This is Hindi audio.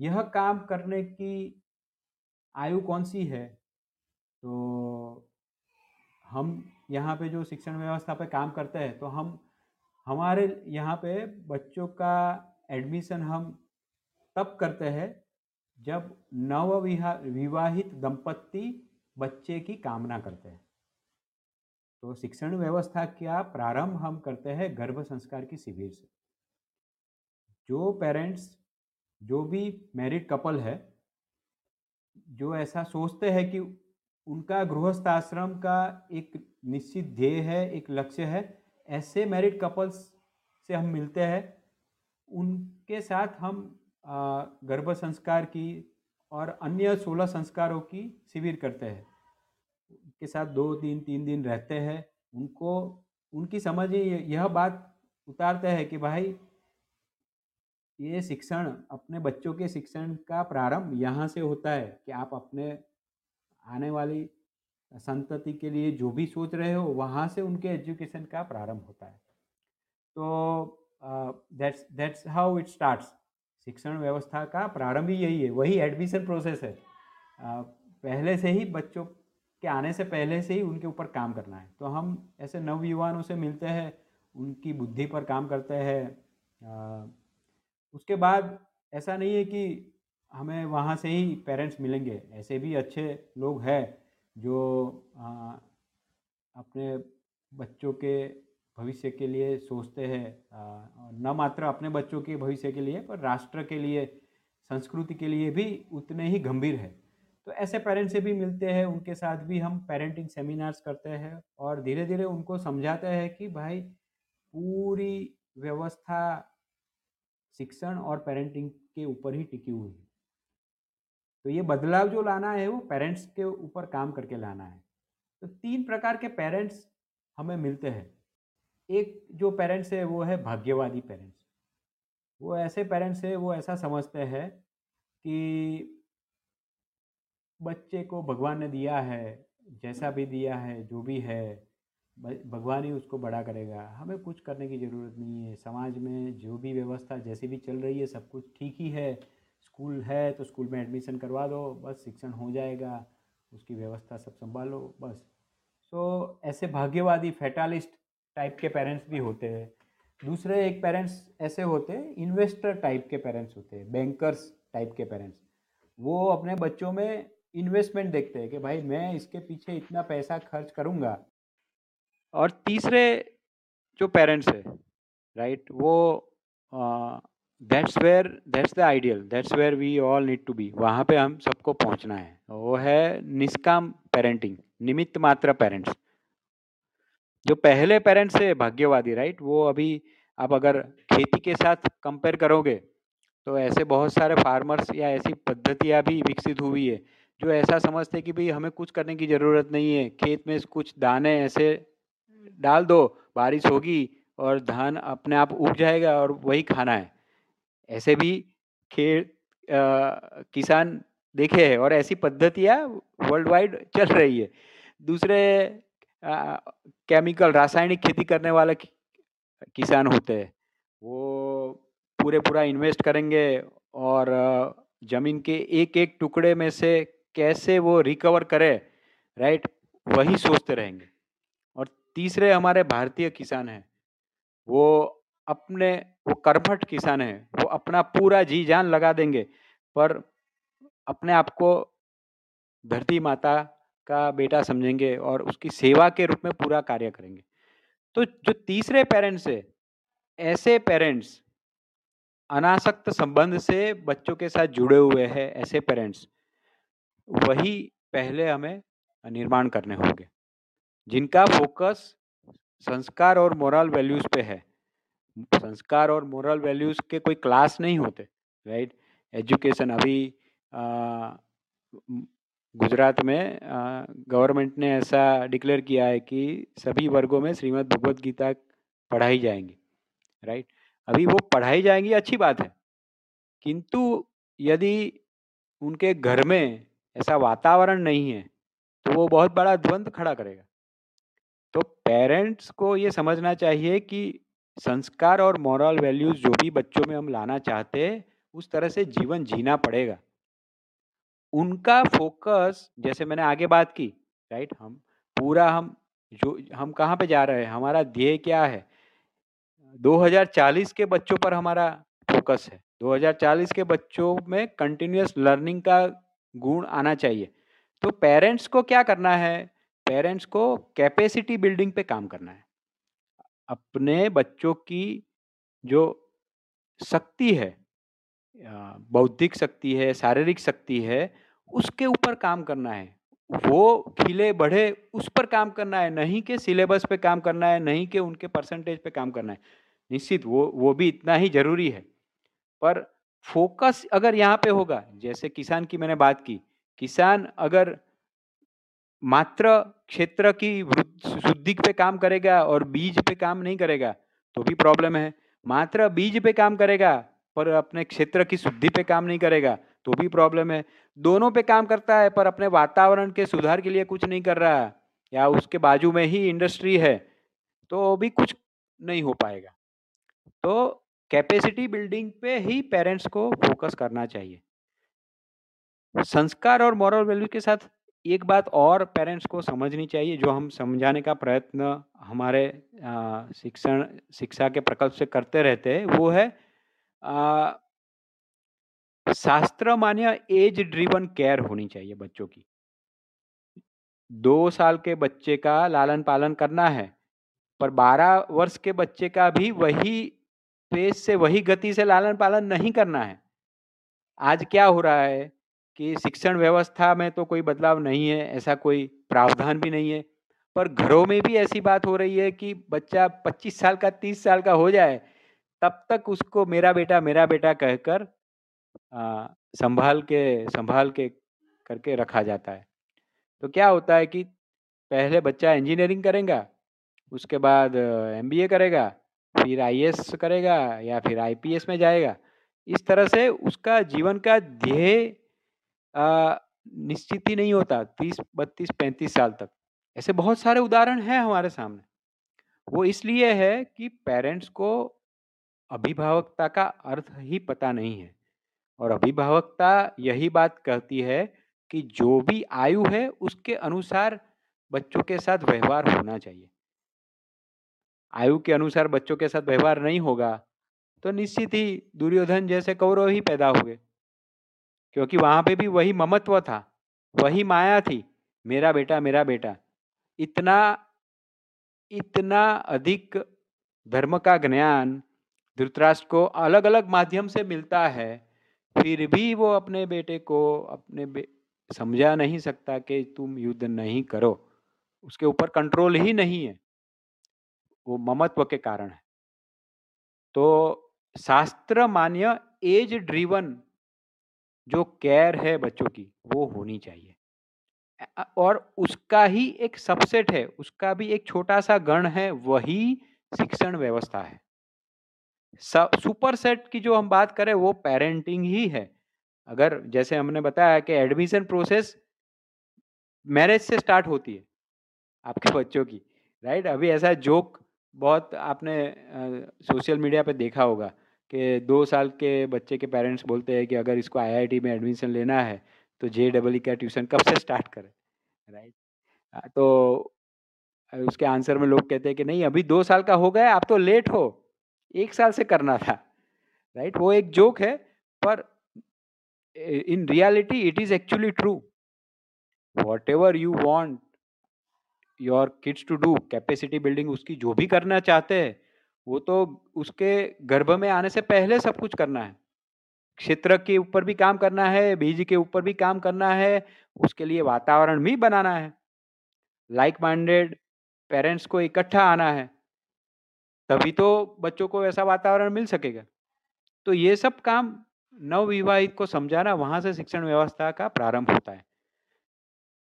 यह काम करने की आयु कौन सी है? तो हम यहाँ पे जो शिक्षण व्यवस्था पे काम करते हैं तो हम, हमारे यहाँ पे बच्चों का एडमिशन हम तब करते हैं जब नव विवाहित दंपत्ति बच्चे की कामना करते हैं। तो शिक्षण व्यवस्था का प्रारंभ हम करते हैं गर्भ संस्कार की शिविर से। जो पेरेंट्स जो भी मैरिड कपल है, जो ऐसा सोचते हैं कि उनका गृहस्थ आश्रम का एक निश्चित ध्येय है, एक लक्ष्य है, ऐसे मैरिड कपल्स से हम मिलते हैं। उनके साथ हम गर्भ संस्कार की और अन्य सोलह संस्कारों की शिविर करते हैं। उनके साथ दो, तीन तीन दिन रहते हैं। उनको, उनकी समझ यह बात उतारते हैं कि भाई ये शिक्षण अपने बच्चों के शिक्षण का प्रारंभ यहाँ से होता है कि आप अपने आने वाली संतति के लिए जो भी सोच रहे हो वहाँ से उनके एजुकेशन का प्रारंभ होता है। तो that's that's how it starts शिक्षण व्यवस्था का प्रारंभ ही यही है वही एडमिशन प्रोसेस है। uh, पहले से ही बच्चों के आने से पहले से ही उनके ऊपर काम करना है। तो हम ऐसे नवयुवानों से मिलते हैं उनकी बुद्धि पर काम करते हैं उसके बाद ऐसा नहीं है कि हमें वहाँ से ही पेरेंट्स मिलेंगे ऐसे भी अच्छे लोग हैं जो आ, अपने बच्चों के भविष्य के लिए सोचते हैं न मात्र अपने बच्चों के भविष्य के लिए पर राष्ट्र के लिए संस्कृति के लिए भी उतने ही गंभीर है। तो ऐसे पेरेंट्स से भी मिलते हैं उनके साथ भी हम पेरेंटिंग सेमिनार्स करते हैं और धीरे धीरे उनको समझाते हैं कि भाई पूरी व्यवस्था शिक्षण और पेरेंटिंग के ऊपर ही टिकी हुई है। तो ये बदलाव जो लाना है, वो पेरेंट्स के ऊपर काम करके लाना है। तो तीन प्रकार के पेरेंट्स हमें मिलते हैं। एक जो पेरेंट्स है, वो है भाग्यवादी पेरेंट्स वो ऐसे पेरेंट्स है, वो ऐसा समझते हैं कि बच्चे को भगवान ने दिया है, जैसा भी दिया है, जो भी है भगवान ही उसको बड़ा करेगा। हमें कुछ करने की ज़रूरत नहीं है। समाज में जो भी व्यवस्था जैसी भी चल रही है, सब कुछ ठीक ही है। स्कूल है तो स्कूल में एडमिशन करवा दो, बस शिक्षण हो जाएगा। उसकी व्यवस्था सब संभालो, बस। सो ऐसे भाग्यवादी फैटालिस्ट टाइप के पेरेंट्स भी होते हैं। दूसरे एक पेरेंट्स ऐसे होते हैं इन्वेस्टर टाइप के पेरेंट्स होते हैं बैंकर्स टाइप के पेरेंट्स वो अपने बच्चों में इन्वेस्टमेंट देखते हैं कि भाई, मैं इसके पीछे इतना पैसा खर्च करूँगा। और तीसरे जो पेरेंट्स है राइट वो that's where that's the ideal that's where we all need to be वहाँ पे हम सबको पहुँचना है। वो है निष्काम पेरेंटिंग निमित्त मात्र पेरेंट्स जो पहले पेरेंट्स है भाग्यवादी राइट वो अभी आप अगर खेती के साथ कंपेयर करोगे तो ऐसे बहुत सारे फार्मर्स या ऐसी पद्धतियाँ भी विकसित हुई है, जो ऐसा समझते कि भाई हमें कुछ करने की ज़रूरत नहीं है, खेत में कुछ दाने ऐसे डाल दो, बारिश होगी और धान अपने आप उग जाएगा और वही खाना है। ऐसे भी खेत किसान देखे हैं और ऐसी पद्धतियाँ वर्ल्ड वाइड चल रही है। दूसरे केमिकल रासायनिक खेती करने वाले किसान होते हैं। वो पूरे पूरा इन्वेस्ट करेंगे और ज़मीन के एक एक टुकड़े में से कैसे वो रिकवर करे राइट वही सोचते रहेंगे। तीसरे हमारे भारतीय किसान हैं। वो अपने, वो कर्मठ किसान हैं। वो अपना पूरा जी जान लगा देंगे, पर अपने आप को धरती माता का बेटा समझेंगे और उसकी सेवा के रूप में पूरा कार्य करेंगे। तो जो तीसरे पेरेंट्स है, ऐसे पेरेंट्स अनासक्त संबंध से बच्चों के साथ जुड़े हुए हैं, ऐसे पेरेंट्स, वही पहले हमें निर्माण करने होंगे। जिनका फोकस संस्कार और मोरल वैल्यूज़ पे है। संस्कार और मोरल वैल्यूज़ के कोई क्लास नहीं होते, राइट? एजुकेशन अभी गुजरात में गवर्नमेंट ने ऐसा डिक्लेयर किया है कि सभी वर्गों में श्रीमद् भगवद गीता पढ़ाई जाएँगी, राइट? अभी वो पढ़ाई जाएँगी, अच्छी बात है। किंतु यदि उनके घर में ऐसा वातावरण नहीं है तो वो बहुत बड़ा द्वंद्व खड़ा करेगा। तो पेरेंट्स को ये समझना चाहिए कि संस्कार और मॉरल वैल्यूज़ जो भी बच्चों में हम लाना चाहते हैं, उस तरह से जीवन जीना पड़ेगा। उनका फोकस, जैसे मैंने आगे बात की, राइट, हम पूरा हम जो, हम कहाँ पे जा रहे हैं, हमारा ध्येय क्या है? 2040 के बच्चों पर हमारा फोकस है। 2040 के बच्चों में कंटिन्यूस लर्निंग का गुण आना चाहिए। तो पेरेंट्स को क्या करना है? पेरेंट्स को कैपेसिटी बिल्डिंग पे काम करना है। अपने बच्चों की जो शक्ति है बौद्धिक शक्ति है, शारीरिक शक्ति है, उसके ऊपर काम करना है। वो खिले बढ़े उस पर काम करना है, नहीं कि सिलेबस पे काम करना है, नहीं कि उनके परसेंटेज पे काम करना है। निश्चित वो वो भी इतना ही ज़रूरी है। पर फोकस अगर यहाँ पे होगा, जैसे किसान की मैंने बात की, किसान अगर मात्र क्षेत्र की शुद्धि पे काम करेगा और बीज पे काम नहीं करेगा तो भी प्रॉब्लम है। मात्र बीज पे काम करेगा, पर अपने क्षेत्र की शुद्धि पे काम नहीं करेगा तो भी प्रॉब्लम है। दोनों पे काम करता है, पर अपने वातावरण के सुधार के लिए कुछ नहीं कर रहा, या उसके बाजू में ही इंडस्ट्री है तो भी कुछ नहीं हो पाएगा। तो कैपेसिटी बिल्डिंग पे ही पेरेंट्स को फोकस करना चाहिए। संस्कार और मॉरल वैल्यू के साथ एक बात और पेरेंट्स को समझनी चाहिए, जो हम समझाने का प्रयत्न हमारे शिक्षण, शिक्षा के प्रकल्प से करते रहते हैं, वो है शास्त्र मान्य एज ड्रिवन केयर होनी चाहिए बच्चों की। दो साल के बच्चे का लालन पालन करना है, पर बारह वर्ष के बच्चे का भी वही पेज से, वही गति से लालन पालन नहीं करना है। आज क्या हो रहा है? कि शिक्षण व्यवस्था में तो कोई बदलाव नहीं है, ऐसा कोई प्रावधान भी नहीं है। पर घरों में भी ऐसी बात हो रही है कि बच्चा 25 साल का 30 साल का हो जाए, तब तक उसको मेरा बेटा मेरा बेटा कहकर संभाल के संभाल के करके रखा जाता है। तो क्या होता है कि पहले बच्चा इंजीनियरिंग करेगा, उसके बाद एमबीए करेगा, फिर आईएएस करेगा या फिर आईपीएस में जाएगा। इस तरह से उसका जीवन का ध्येय निश्चित ही नहीं होता तीस, बत्तीस, पैंतीस साल तक। ऐसे बहुत सारे उदाहरण हैं हमारे सामने। वो इसलिए है कि पेरेंट्स को अभिभावकता का अर्थ ही पता नहीं है। और अभिभावकता यही बात कहती है कि जो भी आयु है, उसके अनुसार बच्चों के साथ व्यवहार होना चाहिए। आयु के अनुसार बच्चों के साथ व्यवहार नहीं होगा तो निश्चित ही दुर्योधन जैसे कौरव ही पैदा हुए क्योंकि वहाँ पे भी वही ममत्व था वही माया थी मेरा बेटा मेरा बेटा। इतना इतना अधिक धर्म का ज्ञान धृतराष्ट्र को अलग अलग माध्यम से मिलता है फिर भी वो अपने बेटे को अपने बे, समझा नहीं सकता कि तुम युद्ध नहीं करो। उसके ऊपर कंट्रोल ही नहीं है। वो ममत्व के कारण है। तो शास्त्र मान्य एज ड्रीवन जो केयर है बच्चों की, वो होनी चाहिए। और उसका ही एक सबसेट है, उसका भी एक छोटा सा गण है, वही शिक्षण व्यवस्था है। सुपर सेट की जो हम बात करें, वो पेरेंटिंग ही है। अगर जैसे हमने बताया कि एडमिशन प्रोसेस मैरिज से स्टार्ट होती है, आपके बच्चों की, राइट? अभी ऐसा जोक बहुत आपने सोशल मीडिया पे देखा होगा। कि दो साल के बच्चे के पेरेंट्स बोलते हैं कि अगर इसको आईआईटी में एडमिशन लेना है तो जे डबल का ट्यूशन कब से स्टार्ट करें राइट तो उसके आंसर में लोग कहते हैं कि नहीं, अभी दो साल का हो गया आप तो लेट हो। एक साल से करना था राइट वो एक जोक है, पर in reality it is actually true whatever you want your kids to do capacity building उसकी जो भी करना चाहते हैं वो तो उसके गर्भ में आने से पहले सब कुछ करना है। क्षेत्र के ऊपर भी काम करना है, बीज के ऊपर भी काम करना है, उसके लिए वातावरण भी बनाना है। लाइक माइंडेड पेरेंट्स को इकट्ठा आना है, तभी तो बच्चों को ऐसा वातावरण मिल सकेगा। तो ये सब काम नवविवाहित को समझाना, वहाँ से शिक्षण व्यवस्था का प्रारंभ होता है।